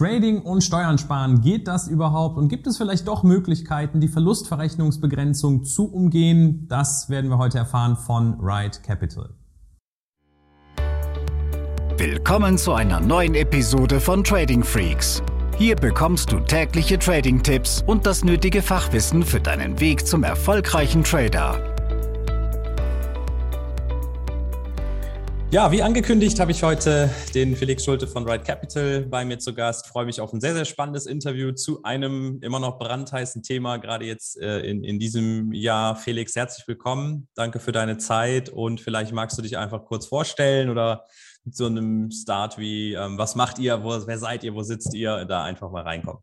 Trading und Steuern sparen, geht das überhaupt? Und gibt es vielleicht doch Möglichkeiten, die Verlustverrechnungsbegrenzung zu umgehen? Das werden wir heute erfahren von Ride Capital. Willkommen zu einer neuen Episode von Trading Freaks. Hier bekommst du tägliche Trading-Tipps und das nötige Fachwissen für deinen Weg zum erfolgreichen Trader. Ja, wie angekündigt habe ich heute den Felix Schulte von Ride Capital bei mir zu Gast. Freue mich auf ein sehr, sehr spannendes Interview zu einem immer noch brandheißen Thema, gerade jetzt äh, in, in diesem Jahr. Felix, herzlich willkommen. Danke für deine Zeit und vielleicht magst du dich einfach kurz vorstellen oder mit so einem Start wie, ähm, was macht ihr, wo, wer seid ihr, wo sitzt ihr, da einfach mal reinkommen.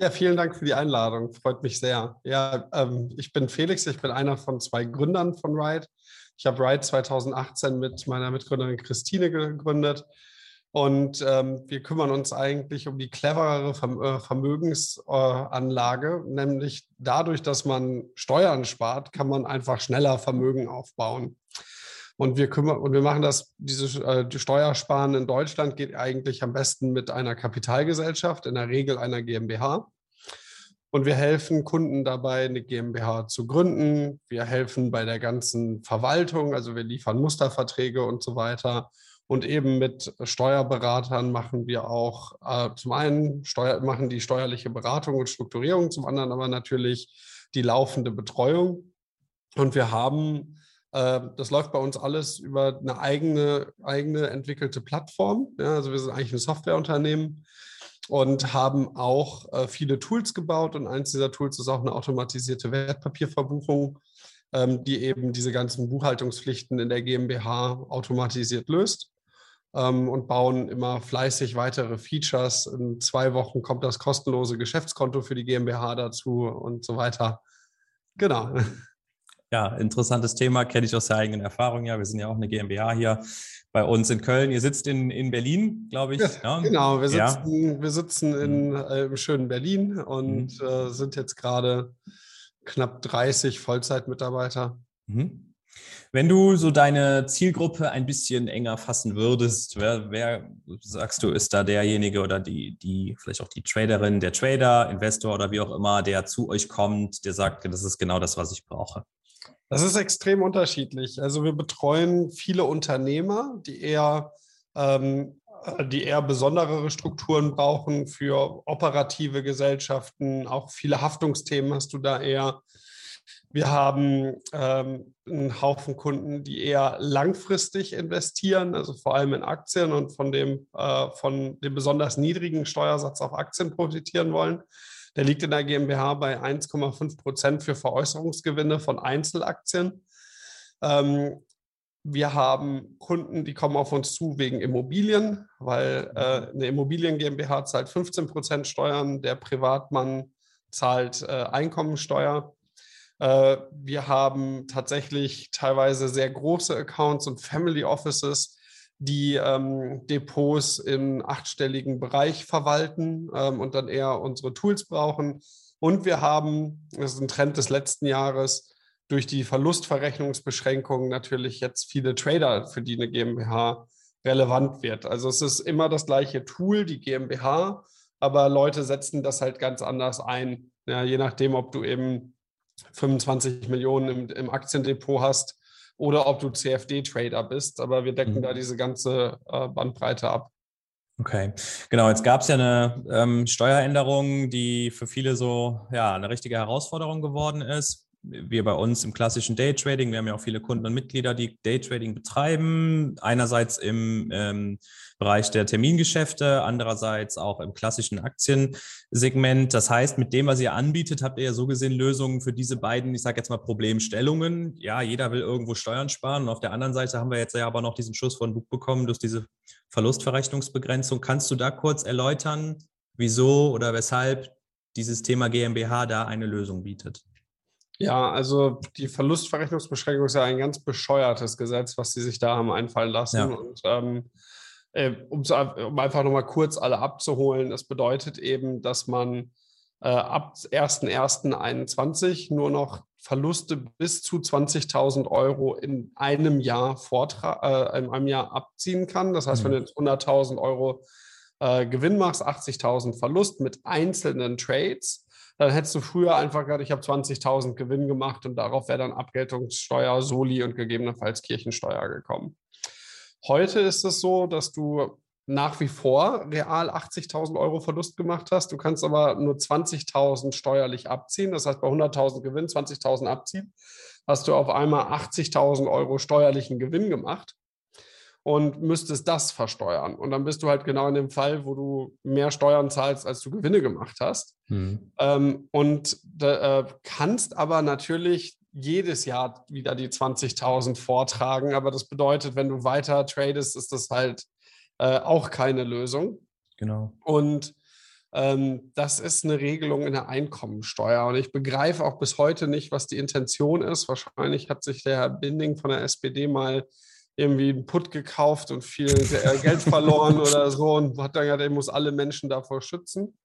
Ja, vielen Dank für die Einladung. Freut mich sehr. Ja, ähm, ich bin Felix, ich bin einer von zwei Gründern von Ride. Ich habe Ride 2018 mit meiner Mitgründerin Christine gegründet. Und ähm, wir kümmern uns eigentlich um die cleverere äh, Vermögensanlage, nämlich dadurch, dass man Steuern spart, kann man einfach schneller Vermögen aufbauen. Und wir kümmern und wir machen das, diese äh, Steuersparen in Deutschland geht eigentlich am besten mit einer Kapitalgesellschaft, in der Regel einer GmbH. Und wir helfen Kunden dabei, eine GmbH zu gründen. Wir helfen bei der ganzen Verwaltung, also wir liefern Musterverträge und so weiter. Und eben mit Steuerberatern machen wir auch äh, zum einen Steuer, machen die steuerliche Beratung und Strukturierung, zum anderen aber natürlich die laufende Betreuung. Und wir haben, das läuft bei uns alles über eine eigene, eigene entwickelte Plattform. Ja, also wir sind eigentlich ein Softwareunternehmen und haben auch äh, viele Tools gebaut. Und eins dieser Tools ist auch eine automatisierte Wertpapierverbuchung, ähm, die eben diese ganzen Buchhaltungspflichten in der GmbH automatisiert löst. Ähm, und bauen immer fleißig weitere Features. In zwei Wochen kommt das kostenlose Geschäftskonto für die GmbH dazu und so weiter. Genau. Ja, interessantes Thema, kenne ich aus der eigenen Erfahrung. Ja, wir sind ja auch eine GmbH hier bei uns in Köln. Ihr sitzt in, in Berlin, glaube ich. Ja, ja. Genau, wir sitzen, ja. wir sitzen in, äh, im schönen Berlin und mhm. äh, sind jetzt gerade knapp 30 Vollzeitmitarbeiter. Mhm. Wenn du so deine Zielgruppe ein bisschen enger fassen würdest, wer, wer sagst du, ist da derjenige oder die, die, vielleicht auch die Traderin, der Trader, Investor oder wie auch immer, der zu euch kommt, der sagt, das ist genau das, was ich brauche? Das ist extrem unterschiedlich. Also wir betreuen viele Unternehmer, die eher, ähm, die eher besondere Strukturen brauchen für operative Gesellschaften. Auch viele Haftungsthemen hast du da eher. Wir haben ähm, einen Haufen Kunden, die eher langfristig investieren, also vor allem in Aktien und von dem, äh, von dem besonders niedrigen Steuersatz auf Aktien profitieren wollen. Der liegt in der GmbH bei 1,5 Prozent für Veräußerungsgewinne von Einzelaktien. Ähm, wir haben Kunden, die kommen auf uns zu wegen Immobilien, weil äh, eine Immobilien GmbH zahlt 15 Prozent Steuern, der Privatmann zahlt äh, Einkommensteuer. Äh, wir haben tatsächlich teilweise sehr große Accounts und Family Offices, die ähm, Depots im achtstelligen Bereich verwalten ähm, und dann eher unsere Tools brauchen. Und wir haben, das ist ein Trend des letzten Jahres, durch die Verlustverrechnungsbeschränkungen natürlich jetzt viele Trader, für die eine GmbH relevant wird. Also es ist immer das gleiche Tool, die GmbH, aber Leute setzen das halt ganz anders ein. Ja, je nachdem, ob du eben 25 Millionen im, im Aktiendepot hast oder ob du CFD-Trader bist. Aber wir decken mhm. da diese ganze äh, Bandbreite ab. Okay, genau. Jetzt gab es ja eine ähm, Steueränderung, die für viele so ja eine richtige Herausforderung geworden ist wir bei uns im klassischen Daytrading, wir haben ja auch viele Kunden und Mitglieder, die Daytrading betreiben. Einerseits im ähm, Bereich der Termingeschäfte, andererseits auch im klassischen Aktiensegment. Das heißt, mit dem, was ihr anbietet, habt ihr ja so gesehen Lösungen für diese beiden, ich sage jetzt mal Problemstellungen. Ja, jeder will irgendwo Steuern sparen. Und auf der anderen Seite haben wir jetzt ja aber noch diesen Schuss von Buch bekommen durch diese Verlustverrechnungsbegrenzung. Kannst du da kurz erläutern, wieso oder weshalb dieses Thema GmbH da eine Lösung bietet? Ja, also die Verlustverrechnungsbeschränkung ist ja ein ganz bescheuertes Gesetz, was sie sich da haben einfallen lassen. Ja. Und ähm, äh, um, um, einfach nochmal kurz alle abzuholen, es bedeutet eben, dass man äh, ab 1.1.21 nur noch Verluste bis zu 20.000 Euro in einem Jahr Vortrag, äh, in einem Jahr abziehen kann. Das heißt, mhm. wenn du jetzt 100.000 Euro äh, Gewinn machst, 80.000 Verlust mit einzelnen Trades, dann hättest du früher einfach gesagt, ich habe 20.000 Gewinn gemacht und darauf wäre dann Abgeltungssteuer, Soli und gegebenenfalls Kirchensteuer gekommen. Heute ist es so, dass du nach wie vor real 80.000 Euro Verlust gemacht hast. Du kannst aber nur 20.000 steuerlich abziehen. Das heißt, bei 100.000 Gewinn 20.000 abziehen, hast du auf einmal 80.000 Euro steuerlichen Gewinn gemacht und müsstest das versteuern. Und dann bist du halt genau in dem Fall, wo du mehr Steuern zahlst, als du Gewinne gemacht hast. Mhm. Ähm, und äh, kannst aber natürlich jedes Jahr wieder die 20.000 vortragen. Aber das bedeutet, wenn du weiter tradest, ist das halt äh, auch keine Lösung. Genau. Und ähm, das ist eine Regelung in der Einkommensteuer. Und ich begreife auch bis heute nicht, was die Intention ist. Wahrscheinlich hat sich der Herr Binding von der SPD mal irgendwie einen Put gekauft und viel äh, Geld verloren oder so und hat dann gesagt, er muss alle Menschen davor schützen.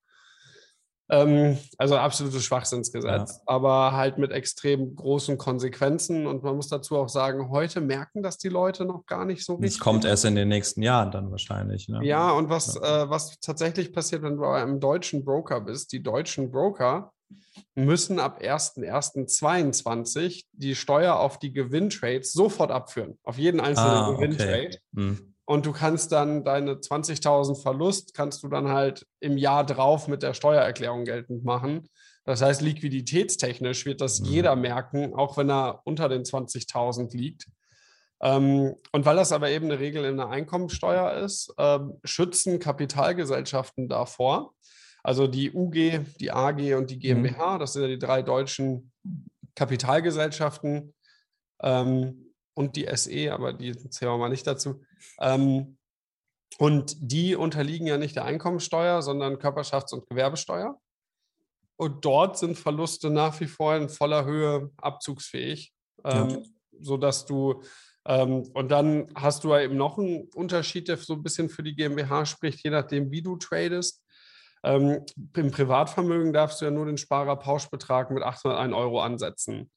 Ähm, also absolutes Schwachsinnsgesetz, ja. aber halt mit extrem großen Konsequenzen. Und man muss dazu auch sagen, heute merken das die Leute noch gar nicht so richtig. Es kommt erst in den nächsten Jahren dann wahrscheinlich. Ne? Ja, und was, ja. Äh, was tatsächlich passiert, wenn du bei einem deutschen Broker bist, die deutschen Broker müssen ab 1.1.22 die Steuer auf die Gewinntrades sofort abführen, auf jeden einzelnen ah, Gewinntrade. Okay. Hm. Und du kannst dann deine 20.000 Verlust, kannst du dann halt im Jahr drauf mit der Steuererklärung geltend machen. Das heißt, liquiditätstechnisch wird das mhm. jeder merken, auch wenn er unter den 20.000 liegt. Ähm, und weil das aber eben eine Regel in der Einkommensteuer ist, ähm, schützen Kapitalgesellschaften davor. Also die UG, die AG und die GmbH, mhm. das sind ja die drei deutschen Kapitalgesellschaften. Ähm, und die SE, aber die zählen wir mal nicht dazu. Ähm, und die unterliegen ja nicht der Einkommensteuer, sondern Körperschafts- und Gewerbesteuer. Und dort sind Verluste nach wie vor in voller Höhe abzugsfähig, ähm, ja. sodass du, ähm, und dann hast du ja eben noch einen Unterschied, der so ein bisschen für die GmbH spricht, je nachdem, wie du tradest. Ähm, Im Privatvermögen darfst du ja nur den Sparerpauschbetrag mit 801 Euro ansetzen.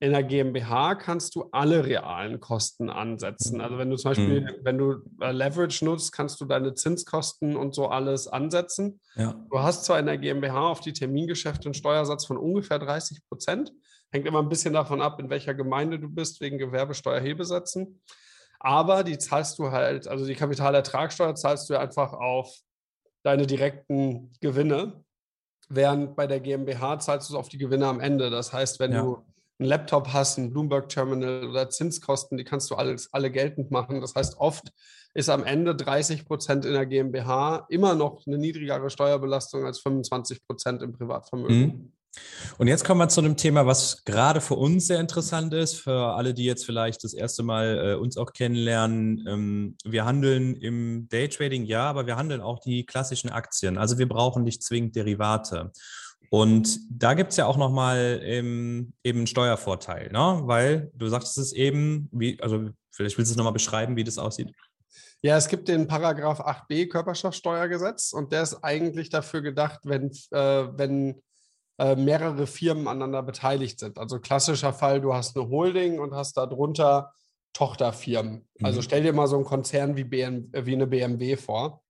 In der GmbH kannst du alle realen Kosten ansetzen. Also wenn du zum Beispiel, mhm. wenn du äh, Leverage nutzt, kannst du deine Zinskosten und so alles ansetzen. Ja. Du hast zwar in der GmbH auf die Termingeschäfte einen Steuersatz von ungefähr 30 Prozent. Hängt immer ein bisschen davon ab, in welcher Gemeinde du bist, wegen Gewerbesteuerhebesätzen. Aber die zahlst du halt, also die Kapitalertragssteuer zahlst du einfach auf deine direkten Gewinne. Während bei der GmbH zahlst du es auf die Gewinne am Ende. Das heißt, wenn ja. du einen Laptop hast, ein Bloomberg-Terminal oder Zinskosten, die kannst du alles, alle geltend machen. Das heißt, oft ist am Ende 30 Prozent in der GmbH immer noch eine niedrigere Steuerbelastung als 25 Prozent im Privatvermögen. Mhm. Und jetzt kommen wir zu einem Thema, was gerade für uns sehr interessant ist, für alle, die jetzt vielleicht das erste Mal äh, uns auch kennenlernen. Ähm, wir handeln im Daytrading, ja, aber wir handeln auch die klassischen Aktien. Also wir brauchen nicht zwingend Derivate. Und da gibt es ja auch nochmal ähm, eben einen Steuervorteil, ne? weil du sagst es eben, wie, also vielleicht willst du es nochmal beschreiben, wie das aussieht. Ja, es gibt den Paragraph 8b Körperschaftsteuergesetz und der ist eigentlich dafür gedacht, wenn, äh, wenn äh, mehrere Firmen aneinander beteiligt sind. Also klassischer Fall, du hast eine Holding und hast darunter Tochterfirmen. Also mhm. stell dir mal so einen Konzern wie, BM, wie eine BMW vor.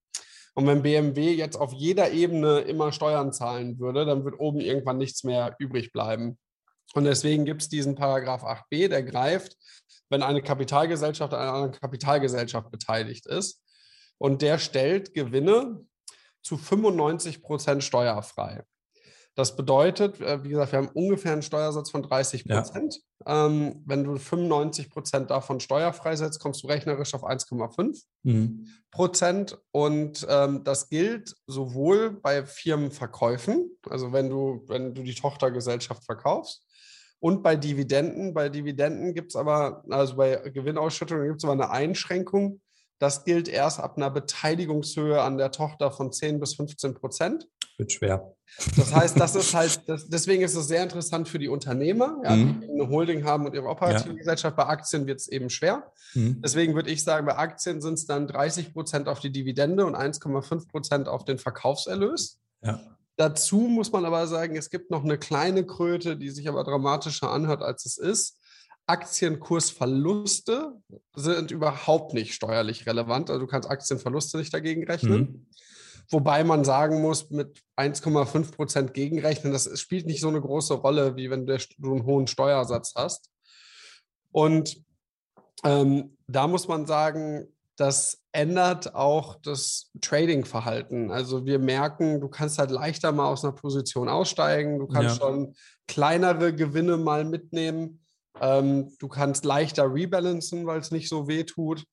Und wenn BMW jetzt auf jeder Ebene immer Steuern zahlen würde, dann wird oben irgendwann nichts mehr übrig bleiben. Und deswegen gibt es diesen Paragraph 8b, der greift, wenn eine Kapitalgesellschaft an einer anderen Kapitalgesellschaft beteiligt ist. Und der stellt Gewinne zu 95 Prozent steuerfrei. Das bedeutet, äh, wie gesagt, wir haben ungefähr einen Steuersatz von 30 Prozent. Ja. Ähm, wenn du 95 Prozent davon steuerfrei setzt, kommst du rechnerisch auf 1,5 mhm. Prozent. Und ähm, das gilt sowohl bei Firmenverkäufen, also wenn du, wenn du die Tochtergesellschaft verkaufst, und bei Dividenden. Bei Dividenden gibt es aber, also bei Gewinnausschüttungen gibt es aber eine Einschränkung. Das gilt erst ab einer Beteiligungshöhe an der Tochter von 10 bis 15 Prozent wird schwer. Das heißt, das ist halt, das, deswegen ist es sehr interessant für die Unternehmer, ja, mhm. die eine Holding haben und ihre operative ja. Gesellschaft. Bei Aktien wird es eben schwer. Mhm. Deswegen würde ich sagen, bei Aktien sind es dann 30 Prozent auf die Dividende und 1,5 Prozent auf den Verkaufserlös. Ja. Dazu muss man aber sagen, es gibt noch eine kleine Kröte, die sich aber dramatischer anhört, als es ist. Aktienkursverluste sind überhaupt nicht steuerlich relevant. Also du kannst Aktienverluste nicht dagegen rechnen. Mhm. Wobei man sagen muss, mit 1,5 Prozent gegenrechnen, das spielt nicht so eine große Rolle, wie wenn du einen hohen Steuersatz hast. Und ähm, da muss man sagen, das ändert auch das Trading-Verhalten. Also wir merken, du kannst halt leichter mal aus einer Position aussteigen, du kannst ja. schon kleinere Gewinne mal mitnehmen, ähm, du kannst leichter rebalancen, weil es nicht so weh tut.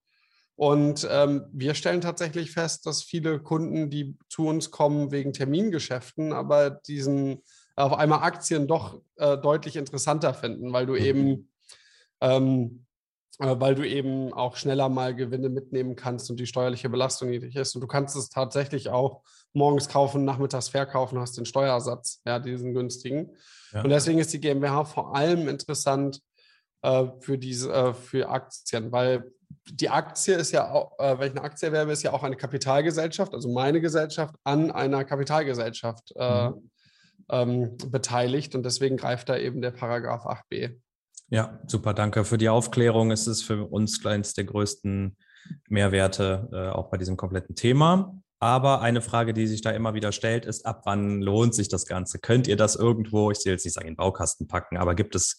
Und ähm, wir stellen tatsächlich fest, dass viele Kunden, die zu uns kommen wegen Termingeschäften, aber diesen auf einmal Aktien doch äh, deutlich interessanter finden, weil du mhm. eben ähm, äh, weil du eben auch schneller mal Gewinne mitnehmen kannst und die steuerliche Belastung niedrig ist. Und du kannst es tatsächlich auch morgens kaufen, nachmittags verkaufen, hast den Steuersatz, ja, diesen günstigen. Ja. Und deswegen ist die GmbH vor allem interessant äh, für diese, äh, für Aktien, weil die Aktie ist ja auch, äh, wenn ich eine Aktie erwerbe, ist ja auch eine Kapitalgesellschaft, also meine Gesellschaft an einer Kapitalgesellschaft äh, mhm. ähm, beteiligt und deswegen greift da eben der Paragraph 8b. Ja, super, danke für die Aufklärung. Es ist für uns eines der größten Mehrwerte äh, auch bei diesem kompletten Thema. Aber eine Frage, die sich da immer wieder stellt, ist, ab wann lohnt sich das Ganze? Könnt ihr das irgendwo, ich will jetzt nicht sagen, in den Baukasten packen, aber gibt es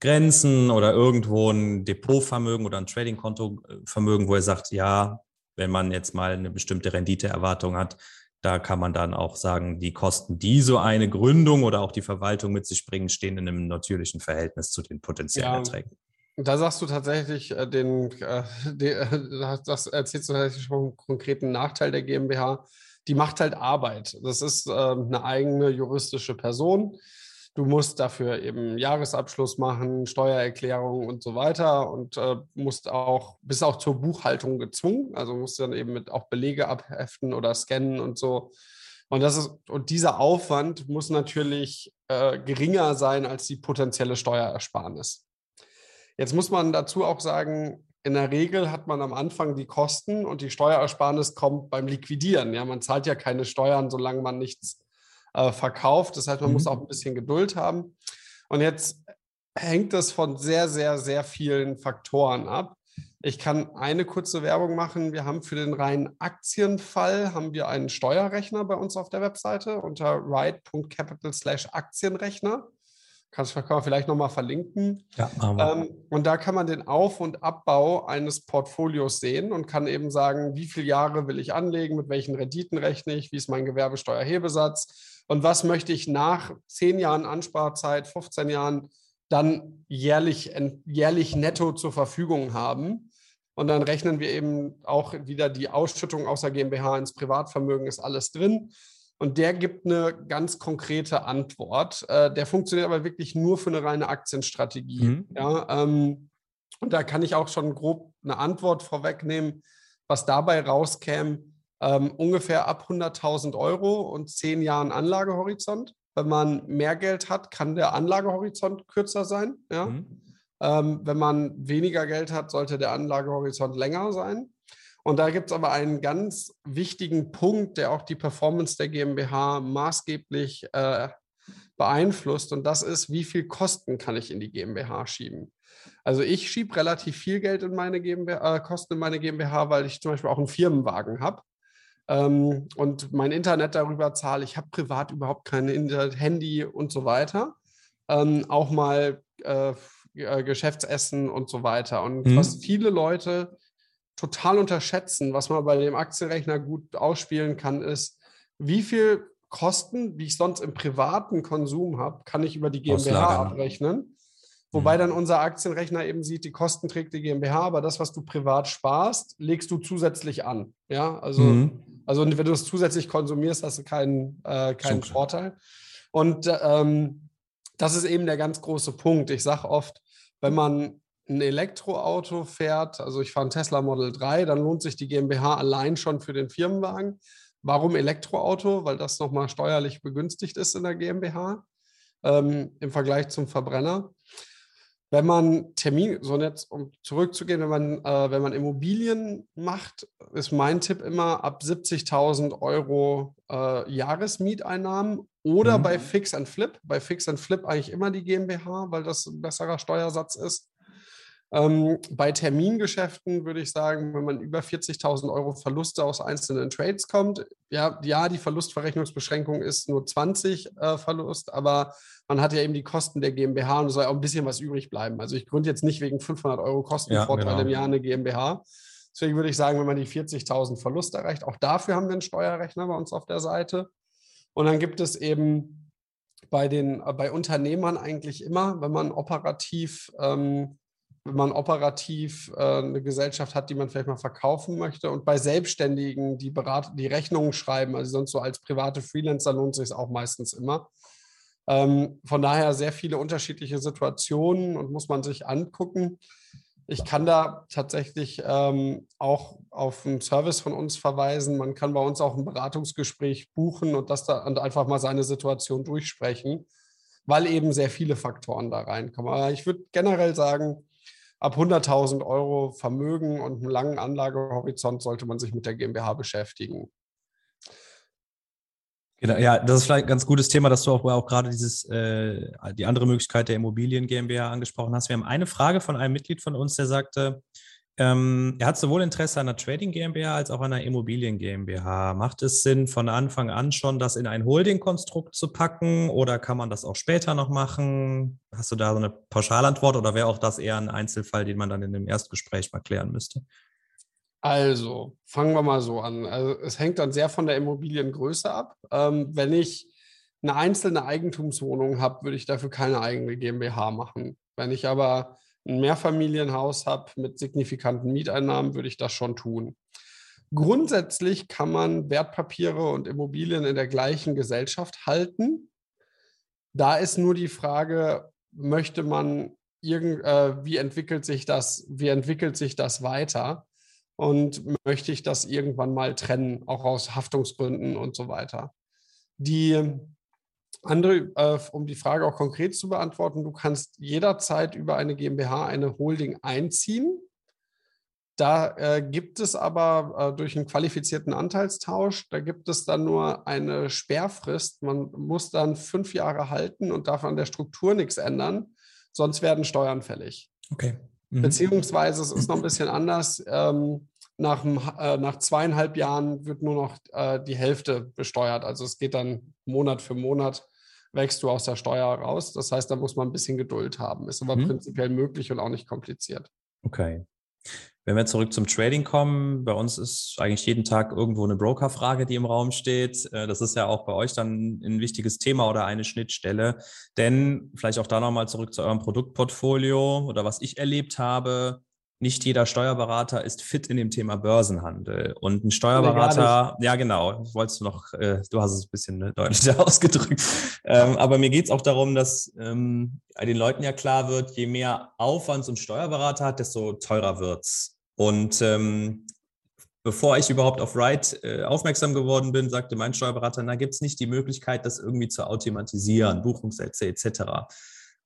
Grenzen oder irgendwo ein Depotvermögen oder ein Tradingkontovermögen, wo ihr sagt, ja, wenn man jetzt mal eine bestimmte Renditeerwartung hat, da kann man dann auch sagen, die Kosten, die so eine Gründung oder auch die Verwaltung mit sich bringen, stehen in einem natürlichen Verhältnis zu den potenziellen ja, Erträgen. Da sagst du tatsächlich äh, den, äh, äh, das erzählst du tatsächlich schon einen konkreten Nachteil der GmbH. Die macht halt Arbeit. Das ist äh, eine eigene juristische Person. Du musst dafür eben Jahresabschluss machen, Steuererklärung und so weiter und äh, musst auch, bist auch zur Buchhaltung gezwungen. Also musst dann eben mit auch Belege abheften oder scannen und so. Und das ist, und dieser Aufwand muss natürlich äh, geringer sein als die potenzielle Steuerersparnis. Jetzt muss man dazu auch sagen, in der Regel hat man am Anfang die Kosten und die Steuerersparnis kommt beim Liquidieren. Ja, man zahlt ja keine Steuern, solange man nichts äh, verkauft. Das heißt, man mhm. muss auch ein bisschen Geduld haben. Und jetzt hängt das von sehr, sehr, sehr vielen Faktoren ab. Ich kann eine kurze Werbung machen. Wir haben für den reinen Aktienfall haben wir einen Steuerrechner bei uns auf der Webseite unter right.capital slash Aktienrechner. Kannst du vielleicht nochmal verlinken. Ja, ähm, und da kann man den Auf- und Abbau eines Portfolios sehen und kann eben sagen, wie viele Jahre will ich anlegen, mit welchen Renditen rechne ich, wie ist mein Gewerbesteuerhebesatz, und was möchte ich nach zehn Jahren Ansparzeit, 15 Jahren dann jährlich, jährlich netto zur Verfügung haben. Und dann rechnen wir eben auch wieder die Ausschüttung aus der GmbH ins Privatvermögen, ist alles drin. Und der gibt eine ganz konkrete Antwort. Äh, der funktioniert aber wirklich nur für eine reine Aktienstrategie. Mhm. Ja, ähm, und da kann ich auch schon grob eine Antwort vorwegnehmen, was dabei rauskäme ähm, ungefähr ab 100.000 Euro und zehn Jahren Anlagehorizont. Wenn man mehr Geld hat, kann der Anlagehorizont kürzer sein. Ja? Mhm. Ähm, wenn man weniger Geld hat, sollte der Anlagehorizont länger sein. Und da gibt es aber einen ganz wichtigen Punkt, der auch die Performance der GmbH maßgeblich äh, beeinflusst. Und das ist, wie viel Kosten kann ich in die GmbH schieben? Also ich schiebe relativ viel Geld in meine GmbH, äh, Kosten in meine GmbH, weil ich zum Beispiel auch einen Firmenwagen habe ähm, und mein Internet darüber zahle. Ich habe privat überhaupt kein Internet, Handy und so weiter. Ähm, auch mal äh, Geschäftsessen und so weiter. Und mhm. was viele Leute total unterschätzen, was man bei dem Aktienrechner gut ausspielen kann, ist, wie viel Kosten, wie ich sonst im privaten Konsum habe, kann ich über die GmbH Auslagern. abrechnen. Wobei mhm. dann unser Aktienrechner eben sieht, die Kosten trägt die GmbH, aber das, was du privat sparst, legst du zusätzlich an. Ja, also mhm. Also wenn du es zusätzlich konsumierst, hast du keinen, äh, keinen Vorteil. Und ähm, das ist eben der ganz große Punkt. Ich sage oft, wenn man ein Elektroauto fährt, also ich fahre ein Tesla Model 3, dann lohnt sich die GmbH allein schon für den Firmenwagen. Warum Elektroauto? Weil das nochmal steuerlich begünstigt ist in der GmbH ähm, im Vergleich zum Verbrenner wenn man Termin, so jetzt um zurückzugehen, wenn man, äh, wenn man Immobilien macht, ist mein Tipp immer ab 70.000 Euro äh, Jahresmieteinnahmen oder mhm. bei Fix and Flip. Bei Fix and Flip eigentlich immer die GmbH, weil das ein besserer Steuersatz ist. Ähm, bei Termingeschäften würde ich sagen, wenn man über 40.000 Euro Verluste aus einzelnen Trades kommt, ja, ja, die Verlustverrechnungsbeschränkung ist nur 20 äh, Verlust, aber man hat ja eben die Kosten der GmbH und es soll auch ein bisschen was übrig bleiben. Also ich gründe jetzt nicht wegen 500 Euro Kostenvorteil ja, genau. im Jahr eine GmbH. Deswegen würde ich sagen, wenn man die 40.000 Verlust erreicht, auch dafür haben wir einen Steuerrechner bei uns auf der Seite. Und dann gibt es eben bei den bei Unternehmern eigentlich immer, wenn man operativ ähm, wenn man operativ äh, eine Gesellschaft hat, die man vielleicht mal verkaufen möchte. Und bei Selbstständigen, die, Berat die Rechnungen schreiben, also sonst so als private Freelancer lohnt sich es auch meistens immer. Ähm, von daher sehr viele unterschiedliche Situationen und muss man sich angucken. Ich kann da tatsächlich ähm, auch auf einen Service von uns verweisen. Man kann bei uns auch ein Beratungsgespräch buchen und das da und einfach mal seine Situation durchsprechen, weil eben sehr viele Faktoren da reinkommen. Aber ich würde generell sagen, ab 100.000 Euro Vermögen und einem langen Anlagehorizont sollte man sich mit der GmbH beschäftigen. Genau, ja, das ist vielleicht ein ganz gutes Thema, dass du auch, auch gerade dieses, äh, die andere Möglichkeit der Immobilien GmbH angesprochen hast. Wir haben eine Frage von einem Mitglied von uns, der sagte, ähm, er hat sowohl Interesse an einer Trading GmbH als auch an einer Immobilien GmbH. Macht es Sinn, von Anfang an schon das in ein Holding-Konstrukt zu packen oder kann man das auch später noch machen? Hast du da so eine Pauschalantwort oder wäre auch das eher ein Einzelfall, den man dann in dem Erstgespräch mal klären müsste? Also, fangen wir mal so an. Also, es hängt dann sehr von der Immobiliengröße ab. Ähm, wenn ich eine einzelne Eigentumswohnung habe, würde ich dafür keine eigene GmbH machen. Wenn ich aber ein Mehrfamilienhaus habe mit signifikanten Mieteinnahmen, würde ich das schon tun. Grundsätzlich kann man Wertpapiere und Immobilien in der gleichen Gesellschaft halten. Da ist nur die Frage, möchte man irgend, äh, wie entwickelt sich das, wie entwickelt sich das weiter? Und möchte ich das irgendwann mal trennen, auch aus Haftungsgründen und so weiter. Die andere, äh, um die Frage auch konkret zu beantworten, du kannst jederzeit über eine GmbH eine Holding einziehen. Da äh, gibt es aber äh, durch einen qualifizierten Anteilstausch, da gibt es dann nur eine Sperrfrist. Man muss dann fünf Jahre halten und darf an der Struktur nichts ändern, sonst werden Steuern fällig. Okay. Mhm. Beziehungsweise es ist noch ein bisschen anders. Ähm, nach, äh, nach zweieinhalb Jahren wird nur noch äh, die Hälfte besteuert. Also es geht dann Monat für Monat wächst du aus der Steuer raus. Das heißt, da muss man ein bisschen Geduld haben. Ist aber mhm. prinzipiell möglich und auch nicht kompliziert. Okay. Wenn wir zurück zum Trading kommen, bei uns ist eigentlich jeden Tag irgendwo eine Broker-Frage, die im Raum steht. Äh, das ist ja auch bei euch dann ein wichtiges Thema oder eine Schnittstelle. Denn vielleicht auch da nochmal zurück zu eurem Produktportfolio oder was ich erlebt habe nicht jeder Steuerberater ist fit in dem Thema Börsenhandel. Und ein Steuerberater, ja genau, wolltest du noch, äh, du hast es ein bisschen ne, deutlicher ausgedrückt. Ähm, aber mir geht es auch darum, dass ähm, den Leuten ja klar wird, je mehr Aufwand so ein Steuerberater hat, desto teurer wird's. Und ähm, bevor ich überhaupt auf Write äh, aufmerksam geworden bin, sagte mein Steuerberater, na, gibt es nicht die Möglichkeit, das irgendwie zu automatisieren, Buchungssätze etc.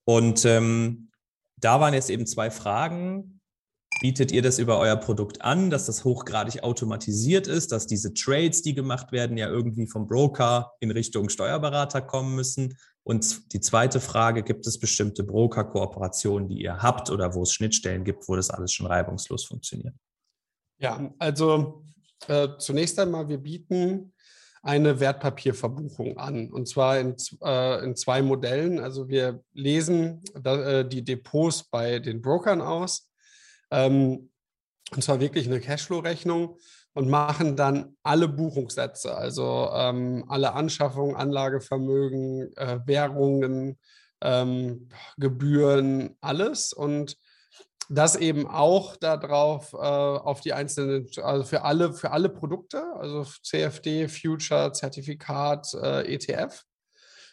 Und ähm, da waren jetzt eben zwei Fragen Bietet ihr das über euer Produkt an, dass das hochgradig automatisiert ist, dass diese Trades, die gemacht werden, ja irgendwie vom Broker in Richtung Steuerberater kommen müssen? Und die zweite Frage, gibt es bestimmte Broker-Kooperationen, die ihr habt oder wo es Schnittstellen gibt, wo das alles schon reibungslos funktioniert? Ja, also äh, zunächst einmal, wir bieten eine Wertpapierverbuchung an. Und zwar in, äh, in zwei Modellen. Also wir lesen da, äh, die Depots bei den Brokern aus ähm, und zwar wirklich eine Cashflow-Rechnung und machen dann alle Buchungssätze, also ähm, alle Anschaffungen, Anlagevermögen, äh, Währungen, ähm, Gebühren, alles. Und das eben auch darauf, äh, auf die einzelnen, also für alle, für alle Produkte, also CFD, Future, Zertifikat, äh, ETF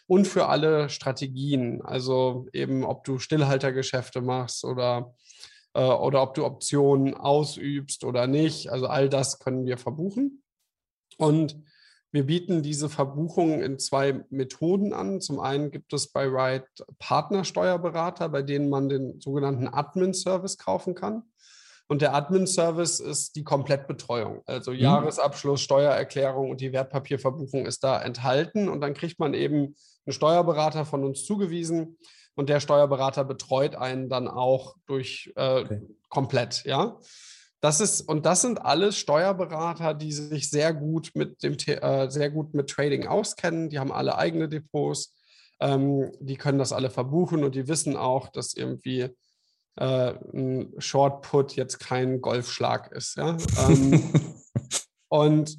und für alle Strategien, also eben ob du Stillhaltergeschäfte machst oder äh, oder ob du Optionen ausübst oder nicht. Also all das können wir verbuchen. Und wir bieten diese Verbuchung in zwei Methoden an. Zum einen gibt es bei Ride Partnersteuerberater, bei denen man den sogenannten Admin-Service kaufen kann. Und der Admin-Service ist die Komplettbetreuung. Also mhm. Jahresabschluss, Steuererklärung und die Wertpapierverbuchung ist da enthalten. Und dann kriegt man eben einen Steuerberater von uns zugewiesen, und der Steuerberater betreut einen dann auch durch äh, okay. komplett, ja. Das ist, und das sind alles Steuerberater, die sich sehr gut mit dem äh, sehr gut mit Trading auskennen. Die haben alle eigene Depots, ähm, die können das alle verbuchen und die wissen auch, dass irgendwie äh, ein Short Put jetzt kein Golfschlag ist. Ja? ähm, und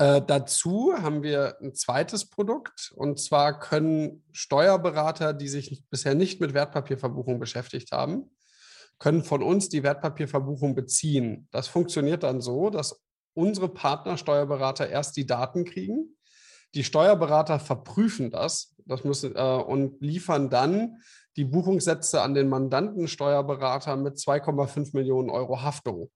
äh, dazu haben wir ein zweites Produkt und zwar können Steuerberater, die sich bisher nicht mit Wertpapierverbuchung beschäftigt haben, können von uns die Wertpapierverbuchung beziehen. Das funktioniert dann so, dass unsere Partnersteuerberater erst die Daten kriegen. Die Steuerberater verprüfen das, das müssen, äh, und liefern dann die Buchungssätze an den Mandantensteuerberater mit 2,5 Millionen Euro Haftung.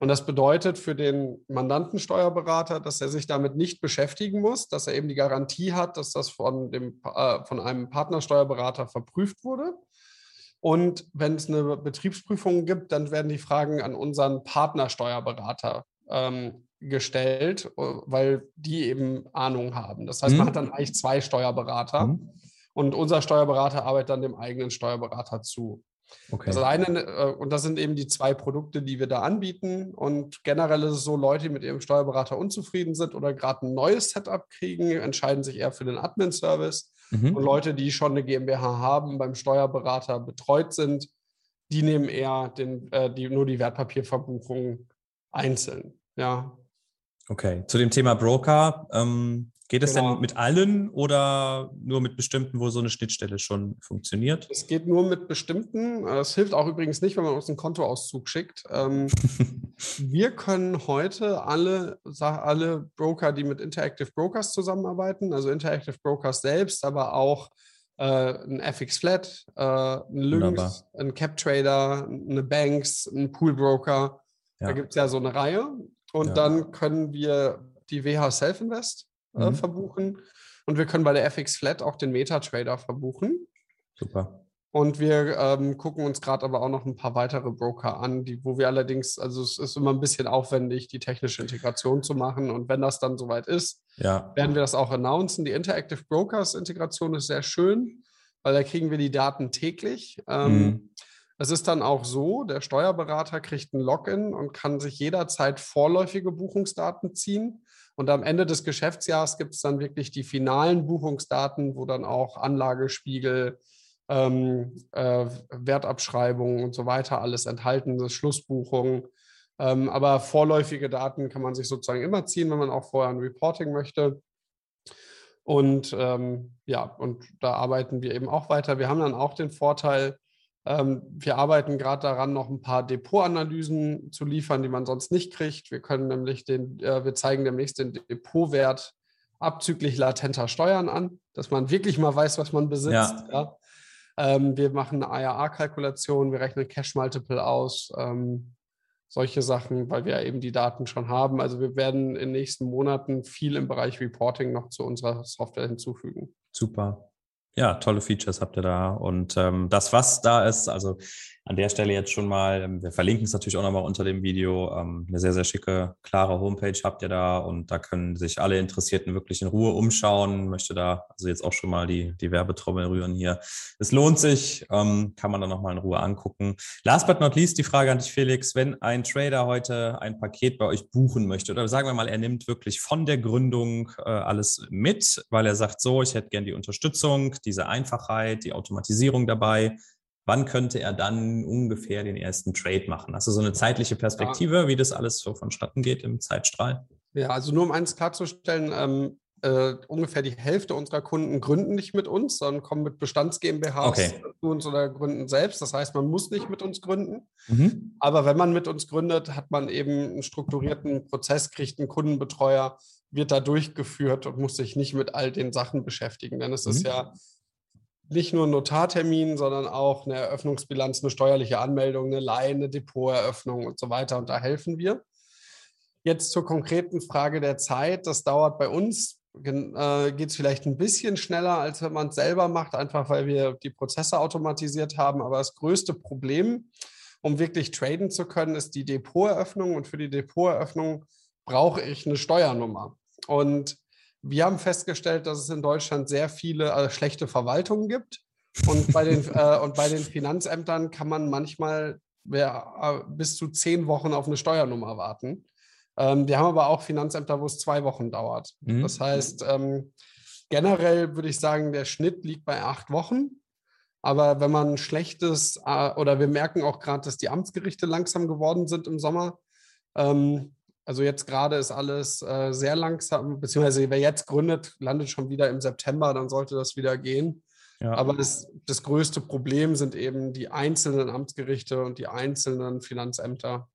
Und das bedeutet für den Mandantensteuerberater, dass er sich damit nicht beschäftigen muss, dass er eben die Garantie hat, dass das von, dem, äh, von einem Partnersteuerberater verprüft wurde. Und wenn es eine Betriebsprüfung gibt, dann werden die Fragen an unseren Partnersteuerberater ähm, gestellt, äh, weil die eben Ahnung haben. Das heißt, mhm. man hat dann eigentlich zwei Steuerberater mhm. und unser Steuerberater arbeitet dann dem eigenen Steuerberater zu. Okay. Das eine, äh, und das sind eben die zwei Produkte, die wir da anbieten. Und generell ist es so, Leute, die mit ihrem Steuerberater unzufrieden sind oder gerade ein neues Setup kriegen, entscheiden sich eher für den Admin-Service. Mhm. Und Leute, die schon eine GmbH haben, beim Steuerberater betreut sind, die nehmen eher den, äh, die, nur die Wertpapierverbuchung einzeln. Ja. Okay, zu dem Thema Broker. Ähm, Geht es genau. denn mit allen oder nur mit bestimmten, wo so eine Schnittstelle schon funktioniert? Es geht nur mit bestimmten. Es hilft auch übrigens nicht, wenn man uns einen Kontoauszug schickt. Ähm, wir können heute alle, alle Broker, die mit Interactive Brokers zusammenarbeiten, also Interactive Brokers selbst, aber auch äh, ein FX Flat, äh, ein Lynx, ein CapTrader, eine Banks, ein Poolbroker. Ja. Da gibt es ja so eine Reihe. Und ja. dann können wir die WH Self Invest äh, mhm. verbuchen. Und wir können bei der FX Flat auch den MetaTrader verbuchen. Super. Und wir ähm, gucken uns gerade aber auch noch ein paar weitere Broker an, die, wo wir allerdings, also es ist immer ein bisschen aufwendig, die technische Integration zu machen. Und wenn das dann soweit ist, ja. werden wir das auch announcen. Die Interactive Brokers Integration ist sehr schön, weil da kriegen wir die Daten täglich. Ähm, mhm. Es ist dann auch so, der Steuerberater kriegt ein Login und kann sich jederzeit vorläufige Buchungsdaten ziehen. Und am Ende des Geschäftsjahres gibt es dann wirklich die finalen Buchungsdaten, wo dann auch Anlagespiegel, ähm, äh, Wertabschreibungen und so weiter alles enthalten ist, Schlussbuchungen. Ähm, aber vorläufige Daten kann man sich sozusagen immer ziehen, wenn man auch vorher ein Reporting möchte. Und ähm, ja, und da arbeiten wir eben auch weiter. Wir haben dann auch den Vorteil, wir arbeiten gerade daran, noch ein paar Depotanalysen zu liefern, die man sonst nicht kriegt. Wir können nämlich den, äh, wir zeigen demnächst den Depotwert abzüglich latenter Steuern an, dass man wirklich mal weiß, was man besitzt. Ja. ja. Ähm, wir machen eine IRA-Kalkulation, wir rechnen Cash Multiple aus, ähm, solche Sachen, weil wir eben die Daten schon haben. Also wir werden in den nächsten Monaten viel im Bereich Reporting noch zu unserer Software hinzufügen. Super. Ja, tolle Features habt ihr da. Und ähm, das, was da ist, also an der Stelle jetzt schon mal, ähm, wir verlinken es natürlich auch nochmal unter dem Video, ähm, eine sehr, sehr schicke, klare Homepage habt ihr da und da können sich alle Interessierten wirklich in Ruhe umschauen. Möchte da also jetzt auch schon mal die, die Werbetrommel rühren hier. Es lohnt sich, ähm, kann man dann nochmal in Ruhe angucken. Last but not least die Frage an dich, Felix, wenn ein Trader heute ein Paket bei euch buchen möchte oder sagen wir mal, er nimmt wirklich von der Gründung äh, alles mit, weil er sagt, so, ich hätte gern die Unterstützung, diese Einfachheit, die Automatisierung dabei wann könnte er dann ungefähr den ersten Trade machen? Hast du so eine zeitliche Perspektive, ja. wie das alles so vonstatten geht im Zeitstrahl? Ja, also nur um eins klarzustellen, ähm, äh, ungefähr die Hälfte unserer Kunden gründen nicht mit uns, sondern kommen mit Bestands GmbHs okay. zu uns oder gründen selbst. Das heißt, man muss nicht mit uns gründen. Mhm. Aber wenn man mit uns gründet, hat man eben einen strukturierten Prozess, kriegt einen Kundenbetreuer, wird da durchgeführt und muss sich nicht mit all den Sachen beschäftigen. Denn es mhm. ist ja nicht nur ein Notartermin, sondern auch eine Eröffnungsbilanz, eine steuerliche Anmeldung, eine Leihe, eine Depoteröffnung und so weiter. Und da helfen wir. Jetzt zur konkreten Frage der Zeit. Das dauert bei uns, äh, geht es vielleicht ein bisschen schneller, als wenn man es selber macht, einfach weil wir die Prozesse automatisiert haben. Aber das größte Problem, um wirklich traden zu können, ist die Depoteröffnung. Und für die Depoteröffnung brauche ich eine Steuernummer. Und wir haben festgestellt, dass es in Deutschland sehr viele also schlechte Verwaltungen gibt Und bei den, äh, und bei den Finanzämtern kann man manchmal wer, äh, bis zu zehn Wochen auf eine Steuernummer warten. Ähm, wir haben aber auch Finanzämter, wo es zwei Wochen dauert. Mhm. Das heißt, ähm, generell würde ich sagen, der Schnitt liegt bei acht Wochen. Aber wenn man schlechtes, äh, oder wir merken auch gerade, dass die Amtsgerichte langsam geworden sind im Sommer. Ähm, also jetzt gerade ist alles äh, sehr langsam, beziehungsweise wer jetzt gründet, landet schon wieder im September, dann sollte das wieder gehen. Ja. Aber das, das größte Problem sind eben die einzelnen Amtsgerichte und die einzelnen Finanzämter.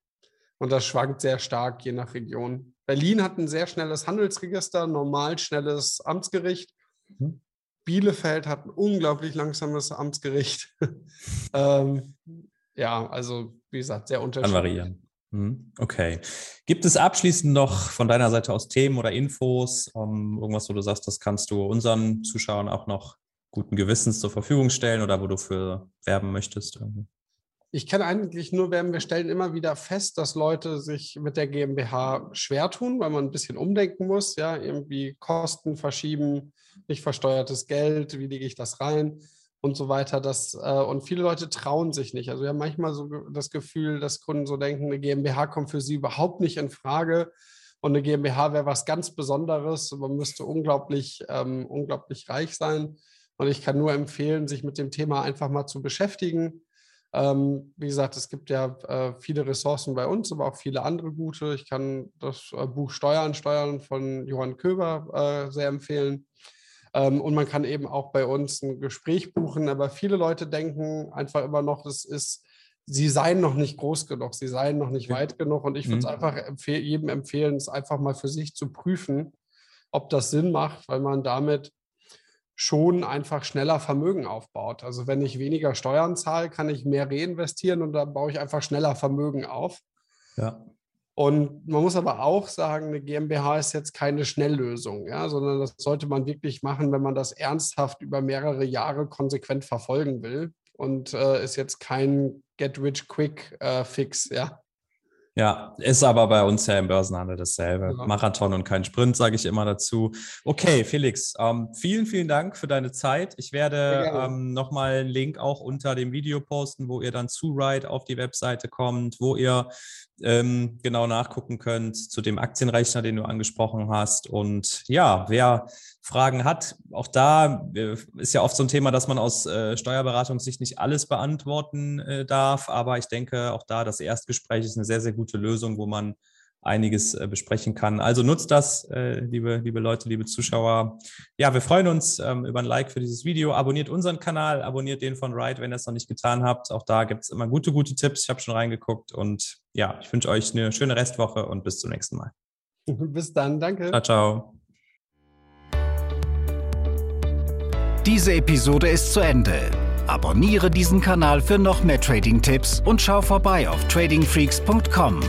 Und das schwankt sehr stark je nach Region. Berlin hat ein sehr schnelles Handelsregister, normal schnelles Amtsgericht. Mhm. Bielefeld hat ein unglaublich langsames Amtsgericht. ähm, ja, also wie gesagt, sehr unterschiedlich. Kann variieren. Okay. Gibt es abschließend noch von deiner Seite aus Themen oder Infos, um, irgendwas, wo du sagst, das kannst du unseren Zuschauern auch noch guten Gewissens zur Verfügung stellen oder wo du für werben möchtest? Ich kann eigentlich nur werben, wir stellen immer wieder fest, dass Leute sich mit der GmbH schwer tun, weil man ein bisschen umdenken muss, ja, irgendwie Kosten verschieben, nicht versteuertes Geld, wie lege ich das rein und so weiter. Das, äh, und viele Leute trauen sich nicht. Also wir haben manchmal so das Gefühl, dass Kunden so denken, eine GmbH kommt für sie überhaupt nicht in Frage. Und eine GmbH wäre was ganz Besonderes. Man müsste unglaublich, ähm, unglaublich reich sein. Und ich kann nur empfehlen, sich mit dem Thema einfach mal zu beschäftigen ähm, wie gesagt, es gibt ja äh, viele Ressourcen bei uns, aber auch viele andere gute. Ich kann das äh, Buch Steuern, Steuern von Johann Köber äh, sehr empfehlen. Ähm, und man kann eben auch bei uns ein Gespräch buchen. Aber viele Leute denken einfach immer noch, es ist, sie seien noch nicht groß genug, sie seien noch nicht ja. weit genug. Und ich würde es mhm. einfach empfehl jedem empfehlen, es einfach mal für sich zu prüfen, ob das Sinn macht, weil man damit schon einfach schneller Vermögen aufbaut. Also wenn ich weniger Steuern zahle, kann ich mehr reinvestieren und dann baue ich einfach schneller Vermögen auf. Ja. Und man muss aber auch sagen, eine GmbH ist jetzt keine Schnelllösung, ja, sondern das sollte man wirklich machen, wenn man das ernsthaft über mehrere Jahre konsequent verfolgen will und äh, ist jetzt kein Get-Rich-Quick-Fix, äh, ja. Ja, ist aber bei uns ja im Börsenhandel dasselbe. Ja. Marathon und kein Sprint, sage ich immer dazu. Okay, Felix, ähm, vielen, vielen Dank für deine Zeit. Ich werde ähm, nochmal einen Link auch unter dem Video posten, wo ihr dann zu Ride auf die Webseite kommt, wo ihr ähm, genau nachgucken könnt zu dem Aktienrechner, den du angesprochen hast. Und ja, wer Fragen hat, auch da ist ja oft so ein Thema, dass man aus äh, Steuerberatungssicht nicht alles beantworten äh, darf. Aber ich denke, auch da das Erstgespräch ist eine sehr, sehr gute Lösung, wo man einiges äh, besprechen kann. Also nutzt das, äh, liebe, liebe Leute, liebe Zuschauer. Ja, wir freuen uns ähm, über ein Like für dieses Video. Abonniert unseren Kanal, abonniert den von Ride, wenn ihr es noch nicht getan habt. Auch da gibt es immer gute, gute Tipps. Ich habe schon reingeguckt und ja, ich wünsche euch eine schöne Restwoche und bis zum nächsten Mal. Bis dann, danke. Ciao, ciao. Diese Episode ist zu Ende. Abonniere diesen Kanal für noch mehr Trading-Tipps und schau vorbei auf tradingfreaks.com.